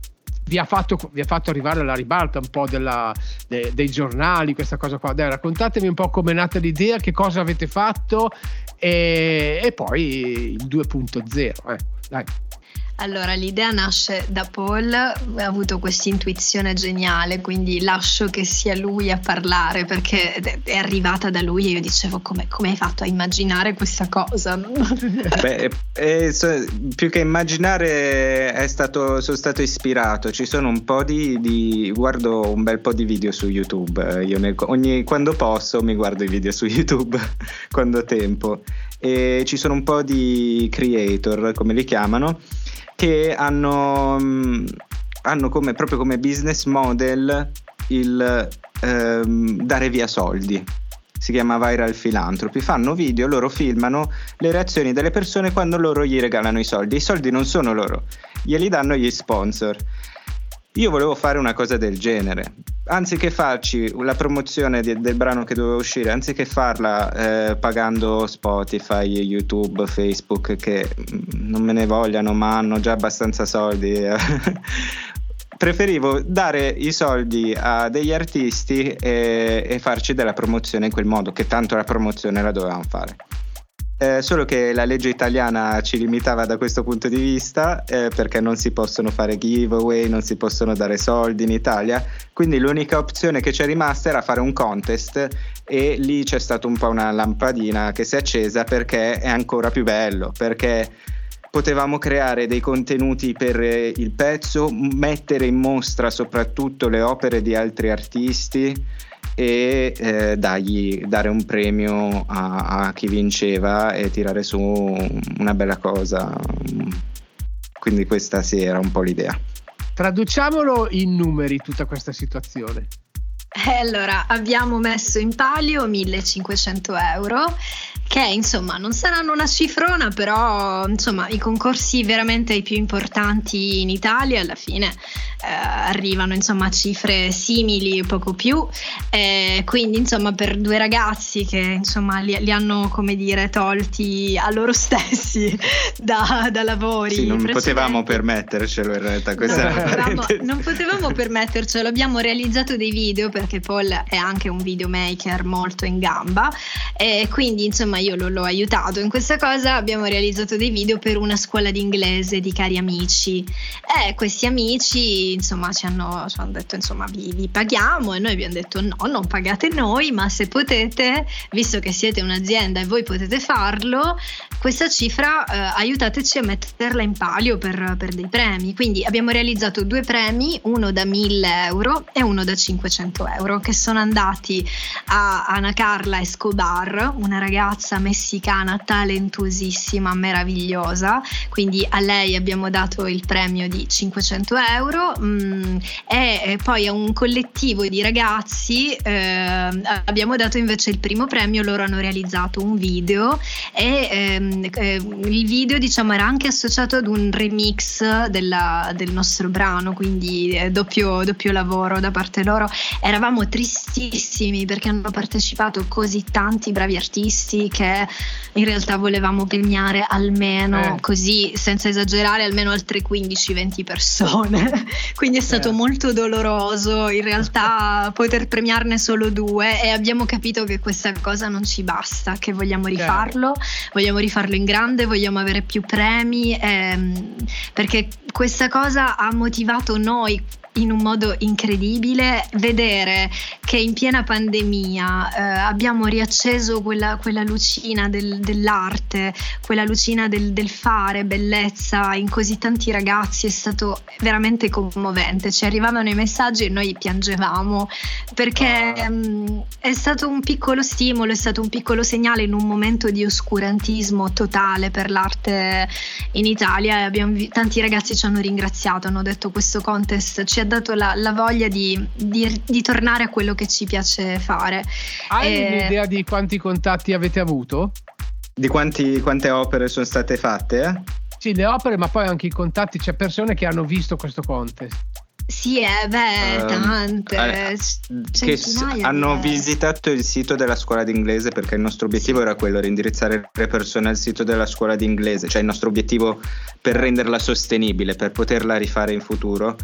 vi ha, fatto, vi ha fatto arrivare alla ribalta un po' della- de- dei giornali, questa cosa qua. Dai, raccontatemi un po' come è nata l'idea, che cosa avete fatto e, e poi il 2.0. Eh. Dai. Allora, l'idea nasce da Paul, ha avuto questa intuizione geniale, quindi lascio che sia lui a parlare perché è arrivata da lui e io dicevo come, come hai fatto a immaginare questa cosa? Beh, eh, so- più che immaginare stato, sono stato ispirato. Ci sono un po' di, di- guardo un bel po' di video su YouTube. Io nel- ogni- quando posso mi guardo i video su YouTube (laughs) quando ho tempo. E ci sono un po' di creator, come li chiamano, che hanno, mm, hanno come, proprio come business model il ehm, dare via soldi. si chiama Viral Philanthropy, fanno video, loro filmano le reazioni delle persone quando loro gli regalano i soldi. I soldi non sono loro, glieli danno gli sponsor. Io volevo fare una cosa del genere. Anziché farci la promozione di- del brano che doveva uscire, anziché farla eh, pagando Spotify, YouTube, Facebook, che non me ne vogliano, ma hanno già abbastanza soldi. eh. (laughs) Preferivo dare i soldi a degli artisti e, e farci della promozione in quel modo, che tanto la promozione la dovevamo fare. Eh, solo che la legge italiana ci limitava da questo punto di vista eh, perché non si possono fare giveaway, non si possono dare soldi in Italia, quindi l'unica opzione che c'è rimasta era fare un contest e lì c'è stata un po' una lampadina che si è accesa perché è ancora più bello, perché potevamo creare dei contenuti per eh, il pezzo, mettere in mostra soprattutto le opere di altri artisti e eh, dargli, dare un premio a, a chi vinceva e tirare su una bella cosa. Quindi questa sì era un po' l'idea. Traduciamolo in numeri tutta questa situazione. Eh, allora, abbiamo messo in palio 1500 euro, che insomma non saranno una cifrona, però insomma i concorsi veramente i più importanti in Italia alla fine eh, arrivano insomma a cifre simili, poco più. Eh, quindi insomma per due ragazzi che insomma li, li hanno come dire tolti a loro stessi (laughs) da, da lavori. Sì, non precedenti. potevamo permettercelo in realtà. Questa Non potevamo, non potevamo permettercelo, abbiamo realizzato dei video perché Paul è anche un videomaker molto in gamba e quindi insomma io lo- l'ho aiutato. In questa cosa, abbiamo realizzato dei video per una scuola di inglese di cari amici. E questi amici insomma ci hanno, ci hanno detto insomma vi, vi paghiamo e noi abbiamo detto no, non pagate noi ma se potete, visto che siete un'azienda e voi potete farlo, questa cifra eh, aiutateci a metterla in palio per, per dei premi. Quindi abbiamo realizzato due premi, uno da 1000 euro e uno da 500 euro, che sono andati a Ana Carla Escobar, una ragazza messicana talentuosissima, meravigliosa. Quindi a lei abbiamo dato il premio di 500 euro. Mm, e e poi a un collettivo di ragazzi eh, abbiamo dato invece il primo premio, loro hanno realizzato un video. E ehm, eh, il video diciamo era anche associato ad un remix della- del nostro brano quindi eh, doppio, doppio lavoro da parte loro. Eravamo tristissimi perché hanno partecipato così tanti bravi artisti che in realtà volevamo premiare almeno Eh. così senza esagerare almeno altre 15-20 persone (laughs) quindi è stato Eh. molto doloroso in realtà (laughs) poter premiarne solo due e abbiamo capito che questa cosa non ci basta, che vogliamo rifarlo, vogliamo rifarlo in grande, vogliamo avere più premi, ehm, perché questa cosa ha motivato noi in un modo incredibile vedere che in piena pandemia eh, abbiamo riacceso quella, quella lucina del- dell'arte, quella lucina del, del fare bellezza in così tanti ragazzi è stato veramente commovente. Ci arrivavano i messaggi e noi piangevamo perché mm, è stato un piccolo stimolo, è stato un piccolo segnale in un momento di oscurantismo totale per l'arte in Italia e abbiamo tanti ragazzi ci hanno ringraziato, hanno detto questo contest ci ha dato la, la voglia di, di- di tornare a quello che ci piace fare. Hai Eh, un'idea di quanti contatti avete avuto? Di quanti- quante opere sono state fatte? eh? Sì, le opere, ma poi anche i contatti. C'è persone che hanno visto questo contest. Sì, eh, beh, Ehm, tante. c- che hanno direi. visitato il sito della scuola d'inglese perché il nostro obiettivo era quello, indirizzare le persone al sito della scuola d'inglese, cioè il nostro obiettivo per renderla sostenibile, per poterla rifare in futuro.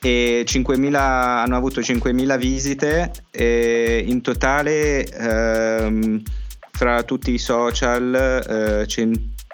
E 5.000, hanno avuto 5.000 visite e in totale ehm, fra tutti i social eh,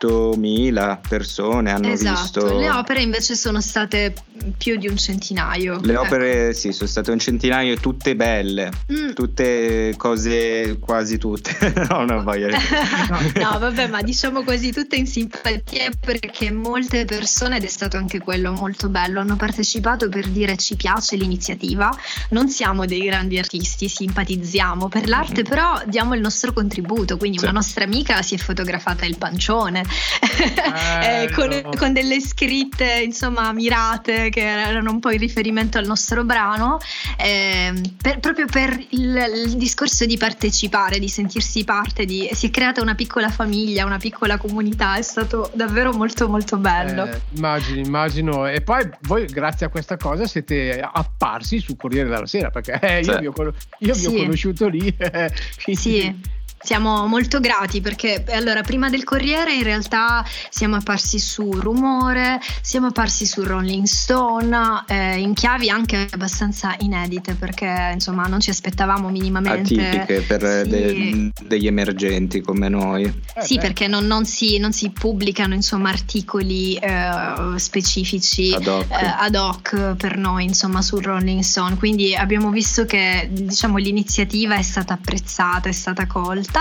100.000 persone hanno Esatto, visto. le opere invece sono state più di un centinaio. Le Ecco. opere sì, sono state un centinaio, tutte belle, Mm. tutte cose quasi tutte. (laughs) no, non voglio. (laughs) no, vabbè, ma diciamo così tutte in simpatia perché molte persone, ed è stato anche quello molto bello, hanno partecipato per dire ci piace l'iniziativa, non siamo dei grandi artisti, simpatizziamo per l'arte, però diamo il nostro contributo, quindi Sì. una nostra amica si è fotografata il pancione, (laughs) eh, con, con delle scritte insomma mirate che erano un po' in riferimento al nostro brano, ehm, per- proprio per il, il discorso di partecipare, di sentirsi parte, di, si è creata una piccola famiglia, una piccola comunità, è stato davvero molto molto bello. Eh, immagino, immagino. E poi voi, grazie a questa cosa, siete apparsi sul Corriere della Sera perché eh, io, Sì. vi ho, io vi ho Sì. conosciuto lì. (laughs) eh, quindi- Sì, siamo molto grati perché allora prima del Corriere in realtà siamo apparsi su Rumore, siamo apparsi su Rolling Stone, eh, in chiavi anche abbastanza inedite perché insomma non ci aspettavamo minimamente. Atipiche per Sì. de- degli emergenti come noi. Eh, Sì, beh, perché non, non si, non si pubblicano insomma articoli eh, specifici Ad hoc. eh, ad hoc per noi insomma sul Rolling Stone quindi abbiamo visto che diciamo l'iniziativa è stata apprezzata è stata colta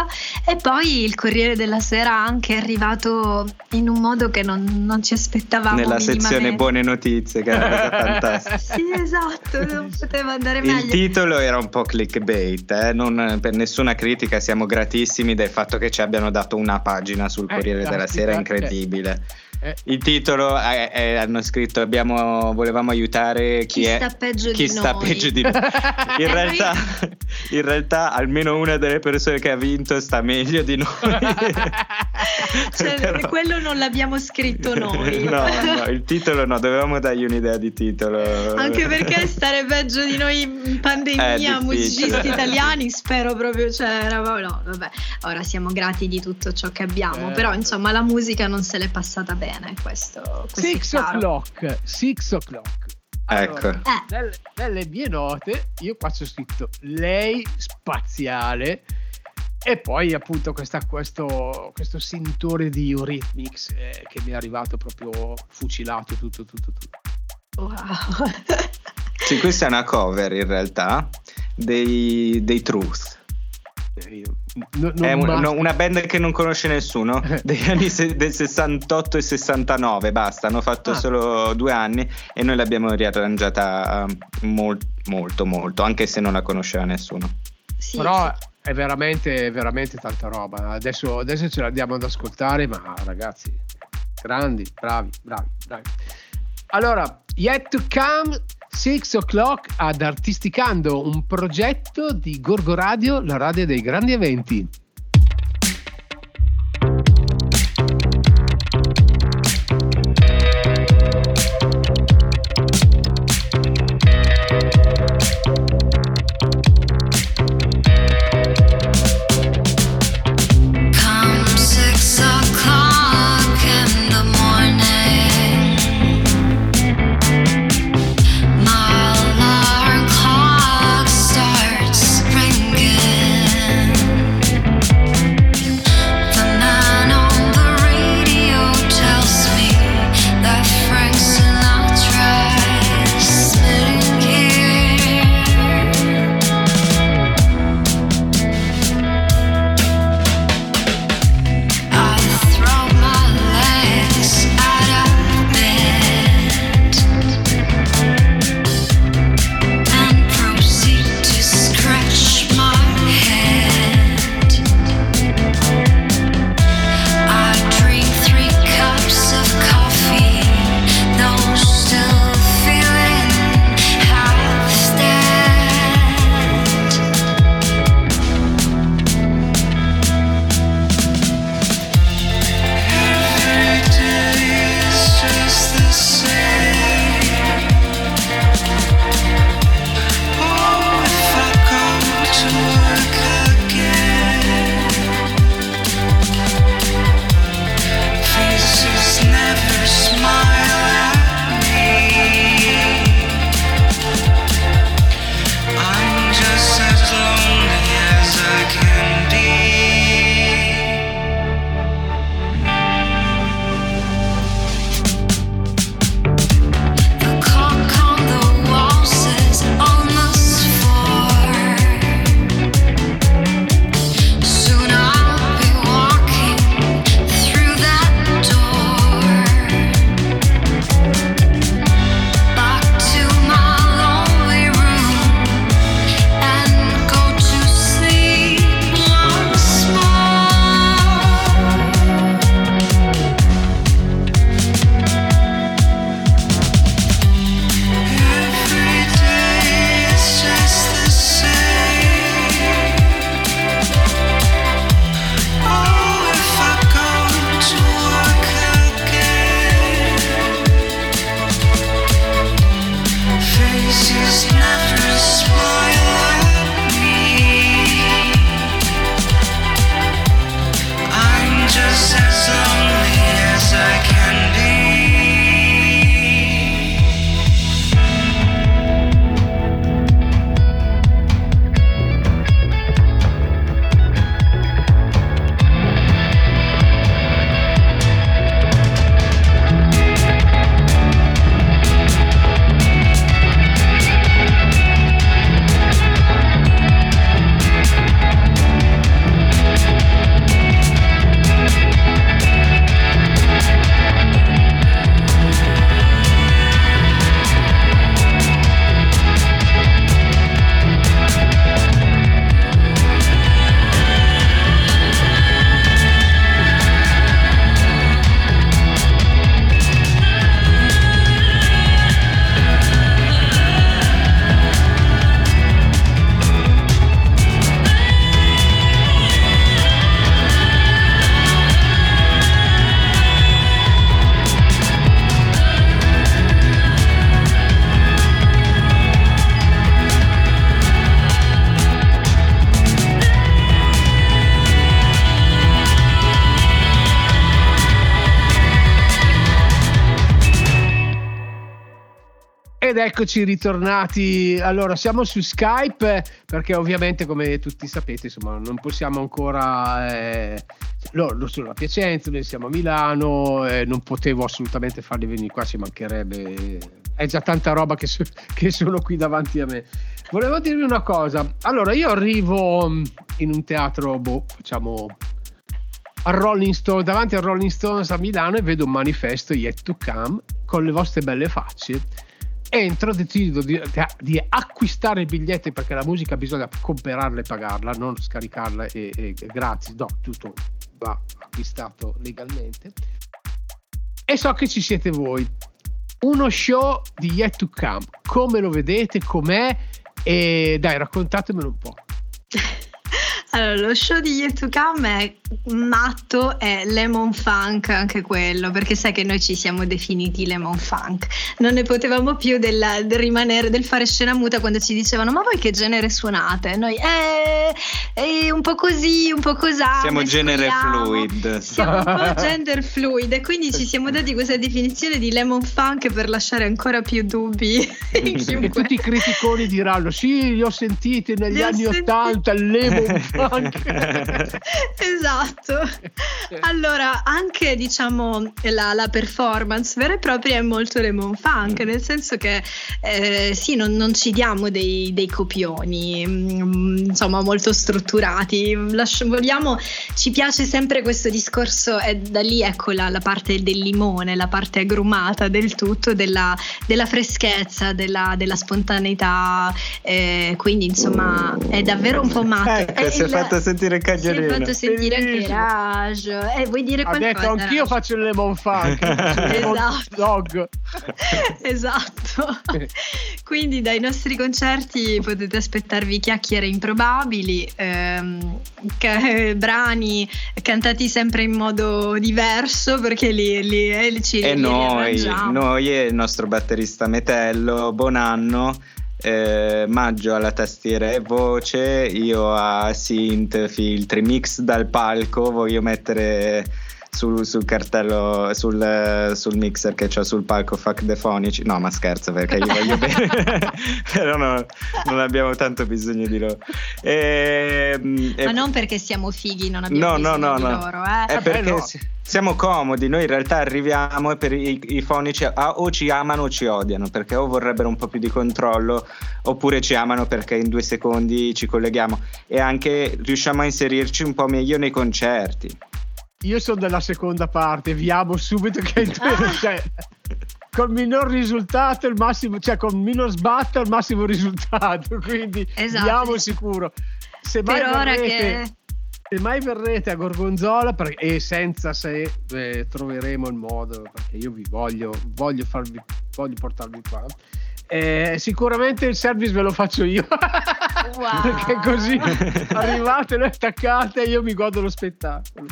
e poi il Corriere della Sera anche è arrivato in un modo che non, non ci aspettavamo Nella sezione buone notizie, che è una cosa fantastica. (laughs) sì esatto non poteva andare Il meglio. titolo era un po' clickbait, eh, non per nessuna critica, siamo gratissimi del fatto che ci abbiano dato una pagina sul Eh, Corriere della Sera, caspita, incredibile. eh, Il titolo è- è- hanno scritto abbiamo, volevamo aiutare chi, Chi è, sta peggio chi di sta noi." peggio di (laughs) noi. In realtà, in realtà almeno una delle persone che ha vinto sta meglio di noi. (laughs) Cioè, Però- quello non l'abbiamo scritto (laughs) noi no, no, il titolo no, dovevamo dargli un'idea di titolo. Anche perché stare peggio di noi in pandemia, musicisti italiani, spero proprio, cioè, eravamo, no, vabbè, ora siamo grati di tutto ciò che abbiamo, Eh. però insomma la musica non se l'è passata bene, questo, questo Six chiaro. o'clock, six o'clock. Ecco. Eh. nelle, nelle mie note io qua c'ho scritto lei spaziale e poi appunto questa- questo, questo sentore di Eurythmics eh, che mi è arrivato proprio fucilato tutto tutto tutto. Wow. (laughs) Sì, questa è una cover in realtà dei, dei Truth. Eh, no- non È un- ma- no, una band che non conosce nessuno, (laughs) degli anni se- del 68 e 69, basta, hanno fatto Ah. solo due anni e noi l'abbiamo riarrangiata mol- molto molto, anche se non la conosceva nessuno. Sì, però sì. è veramente veramente tanta roba adesso, adesso ce la andiamo ad ascoltare ma ragazzi grandi bravi bravi bravi allora Yet to Come 6 o'clock ad Artisticando un progetto di Gorgo Radio la radio dei grandi eventi eccoci ritornati. Allora, siamo su Skype perché ovviamente, come tutti sapete, insomma, non possiamo ancora. Eh, loro sono a Piacenza, noi siamo a Milano, eh, non potevo assolutamente farli venire qua, ci mancherebbe. È già tanta roba che, so- che sono qui davanti a me. Volevo dirvi una cosa. Allora, io arrivo mh, in un teatro, boh, facciamo al Rolling Stone, davanti al Rolling Stones a Milano e vedo un manifesto Yet to Come con le vostre belle facce. Entro, decido di, di acquistare i biglietti perché la musica bisogna comprarla e pagarla, non scaricarla e, e- gratis, no, tutto va acquistato legalmente. E so che ci siete voi. Uno show di Yet to Come, come lo vedete, com'è? E dai, raccontatemelo un po'. (laughs) Allora, lo show di Yet to Come è matto, è lemon funk anche quello, perché sai che noi ci siamo definiti lemon funk. Non ne potevamo più della- del rimanere, del fare scena muta quando ci dicevano ma voi che genere suonate? Noi, eh, eh, un po' così, un po' cosà. Siamo genere mescoliamo." fluid. Siamo un po' (laughs) gender fluid e quindi ci siamo dati questa definizione di lemon funk per lasciare ancora più dubbi (laughs) in E chiunque. tutti i criticoni diranno: Sì, li ho sentiti negli Li anni sentiti." 80, il Lemon Funk. (laughs) (laughs) esatto. Allora, anche diciamo la, la performance vera e propria è molto lemon funk, nel senso che eh, sì, non, non ci diamo dei, dei copioni, mm, insomma, molto strutturati. Lasci- vogliamo, ci piace sempre questo discorso, e da lì ecco la, la parte del limone, la parte agrumata del tutto, della, della freschezza, della, della spontaneità. eh, quindi, insomma, è davvero un po' matto. Ecco, è il- fatto sentire il si è fatto sentire anche. Raj. Eh, vuoi dire Ha qualcosa? detto anch'io Raj? faccio il Lemon Funk. Esatto. Dog. (laughs) esatto. (laughs) Quindi dai nostri concerti potete aspettarvi chiacchiere improbabili, ehm, ca- brani cantati sempre in modo diverso perché li, li, eh, li ci E li noi, noi e il nostro batterista Metello, buon anno. Eh, Maggio alla tastiera e voce, io a synth, filtri, mix dal palco, voglio mettere sul, sul cartello, sul, sul mixer che ho sul palco Fuck the Fonici. No, ma scherzo perché gli voglio (laughs) bene, (laughs) però no, non abbiamo tanto bisogno di loro. E, e- Ma non perché siamo fighi, non abbiamo No, no, bisogno no, di no. loro, eh. È Vabbè, perché no. si- siamo comodi, noi in realtà arriviamo e per i, i fonici o ci amano o ci odiano, perché o vorrebbero un po' più di controllo, oppure ci amano perché in due secondi ci colleghiamo e anche riusciamo a inserirci un po' meglio nei concerti. Io sono della seconda parte, vi amo subito che Ah. (laughs) cioè, col minor risultato il massimo, cioè con minor sbatto il massimo risultato, quindi Esatto. vi amo sicuro. Se mai verrete, che... se mai verrete a Gorgonzola per- e senza se eh, troveremo il modo, perché io vi voglio, voglio farvi, voglio portarvi qua. eh, sicuramente il service ve lo faccio io Wow. (laughs) perché così arrivate, le attaccate e io mi godo lo spettacolo.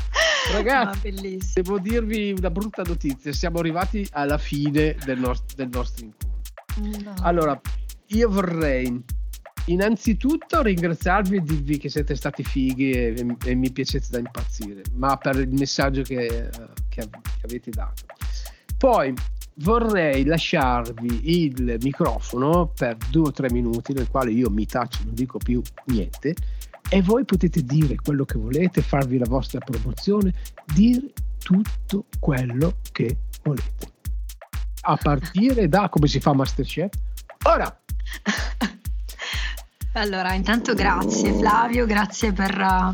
Ragazzi, bellissimo. devo dirvi una brutta notizia: siamo arrivati alla fine del, nos- del nostro incontro. No. Allora, io vorrei innanzitutto ringraziarvi e dirvi che siete stati fighi e, e mi piacete da impazzire, ma per il messaggio che, che che avete dato. Poi vorrei lasciarvi il microfono per due o tre minuti nel quale io mi taccio, non dico più niente e voi potete dire quello che volete, farvi la vostra promozione, dire tutto quello che volete. A partire da come si fa Masterchef. Ora, (laughs) Allora, intanto grazie Flavio, grazie per, uh,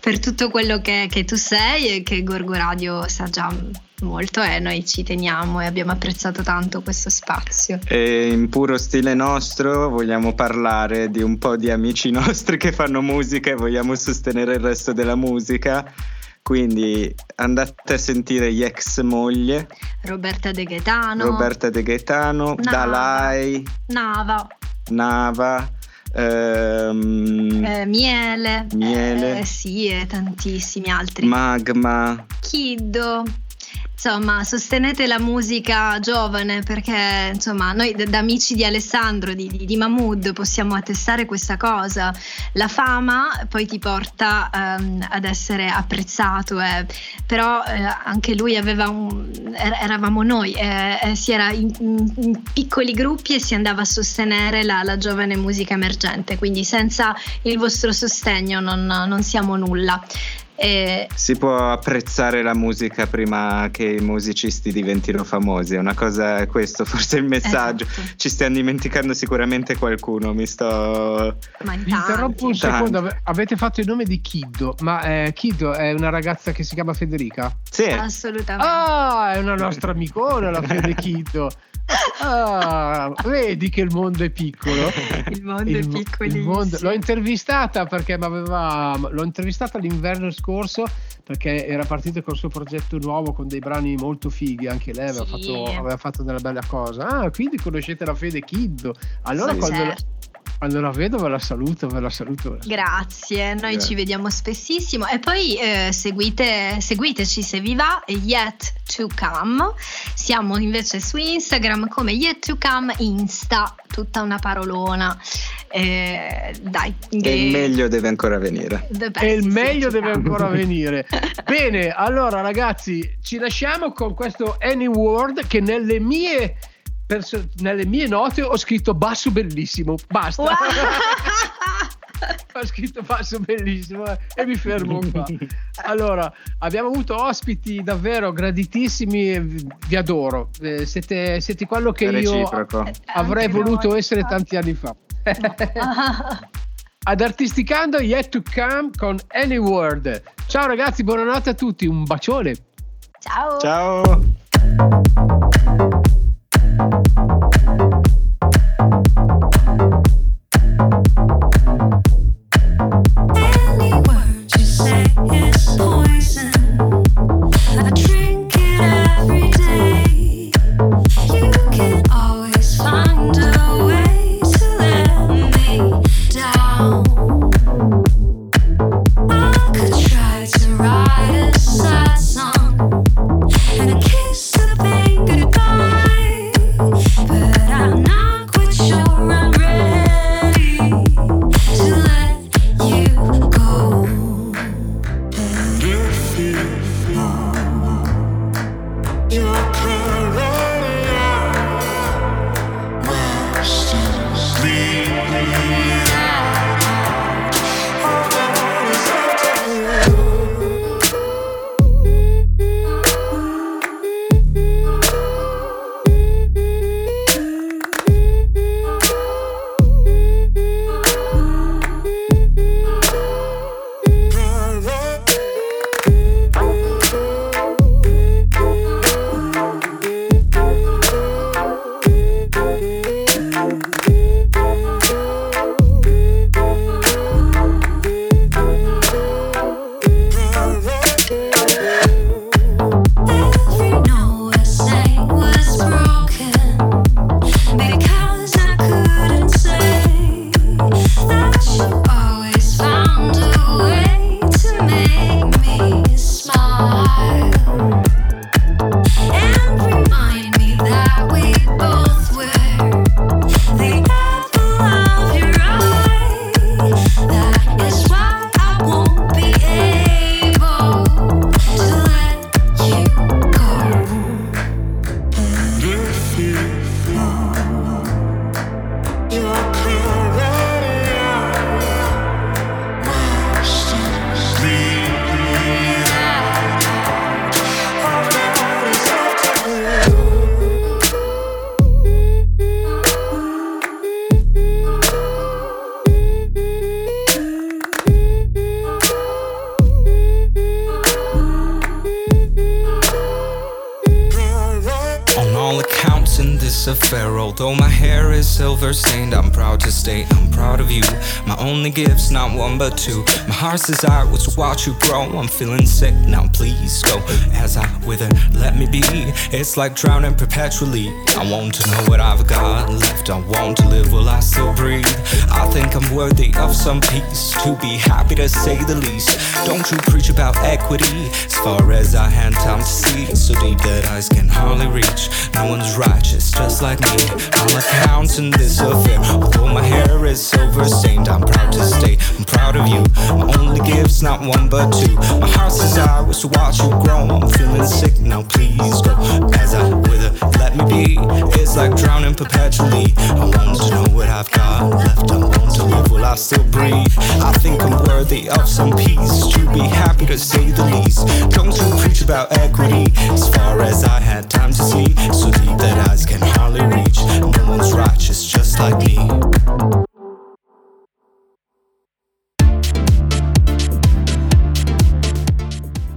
per tutto quello che, che tu sei e che Gorgo Radio sa già molto e noi ci teniamo e abbiamo apprezzato tanto questo spazio. E in puro stile nostro vogliamo parlare di un po' di amici (laughs) nostri che fanno musica e vogliamo sostenere il resto della musica. Quindi andate a gli gli ex moglie, Roberta De Gaetano, Roberta De Gaetano, Nava. Dalai, Nava, Nava, ehm, eh, Miele, Miele. eh, sì, e tantissimi altri. Magma. Kiddo. Insomma, sostenete la musica giovane perché insomma, noi da amici di Alessandro, di, di, di Mahmood, possiamo attestare questa cosa. La fama poi ti porta ehm, ad essere apprezzato, eh. però eh, anche lui aveva un. er- eravamo noi, eh, eh, si era in- in piccoli gruppi e si andava a sostenere la, la giovane musica emergente. Quindi senza il vostro sostegno non, non siamo nulla. E Si può apprezzare la musica prima che i musicisti diventino famosi, è una cosa, è questo forse è il messaggio. Esatto. Ci stiamo dimenticando sicuramente qualcuno, mi sto... Ma in vi interrompo un tanti. Secondo. Ave- Avete fatto il nome di Kiddo, ma eh, Kiddo è una ragazza che si chiama Federica? Sì, Assolutamente. Ah, è una nostra amicona la Fede Kiddo. Ah, vedi che il mondo è piccolo. (laughs) Il mondo Il è piccolissimo. mondo- L'ho intervistata perché m'aveva- l'ho intervistata l'inverno scorso perché era partita col suo progetto nuovo con dei brani molto fighi. Anche lei aveva, Sì. fatto, aveva fatto delle belle cose. Ah, quindi conoscete la Fede Kiddo. Allora, Sì, quando, certo. La vedo, ve la saluto, ve la saluto. Grazie, noi Grazie. ci vediamo spessissimo e poi eh, seguite, seguiteci se vi va, Yet to Come. Siamo invece su Instagram come Yet to Come Insta, tutta una parolona. Eh, dai, e il meglio deve ancora venire. E il meglio deve ancora venire. (laughs) Bene, allora ragazzi, ci lasciamo con questo Any Word che nelle mie, perso- nelle mie note ho scritto basso bellissimo. Basta. Wow. (laughs) ho scritto basso bellissimo eh, e mi fermo qua. (laughs) Allora, abbiamo avuto ospiti davvero graditissimi, e vi adoro. Eh, siete, siete quello che io avrei Anche voluto essere tanti anni fa. (laughs) Ad Artisticando Yet to Come con Any Word. Ciao ragazzi, buonanotte a tutti, un bacione. Ciao. Ciao! Any word you say is poison. I drink silver stained, only gift's not one but two. My heart's desire was to watch you grow. I'm feeling sick now, please go. As I wither, let me be. It's like drowning perpetually. I want to know what I've got left. I want to live while I still breathe. I think I'm worthy of some peace. To be happy to say the least. Don't you preach about equity as far as I had time to see. So deep that eyes can hardly reach. No one's righteous, just like me. I'm a count in this affair. Although my hair is silver stained, proud to state I'm proud of you. My only gift's not one but two. My heart's desire was to watch you grow. I'm feeling sick now, please go. As I wither, let me be. It's like drowning perpetually. I want to know what I've got left. I want to live while I still breathe. I think I'm worthy of some peace. To be happy to say the least. Don't you preach about equity as far as I had time to see. So deep that eyes can hardly reach. No one's righteous, just like me.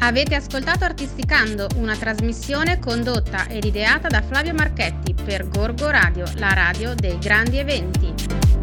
Avete ascoltato Artisticando, una trasmissione condotta ed ideata da Flavio Marchetti per Gorgo Radio, la radio dei grandi eventi.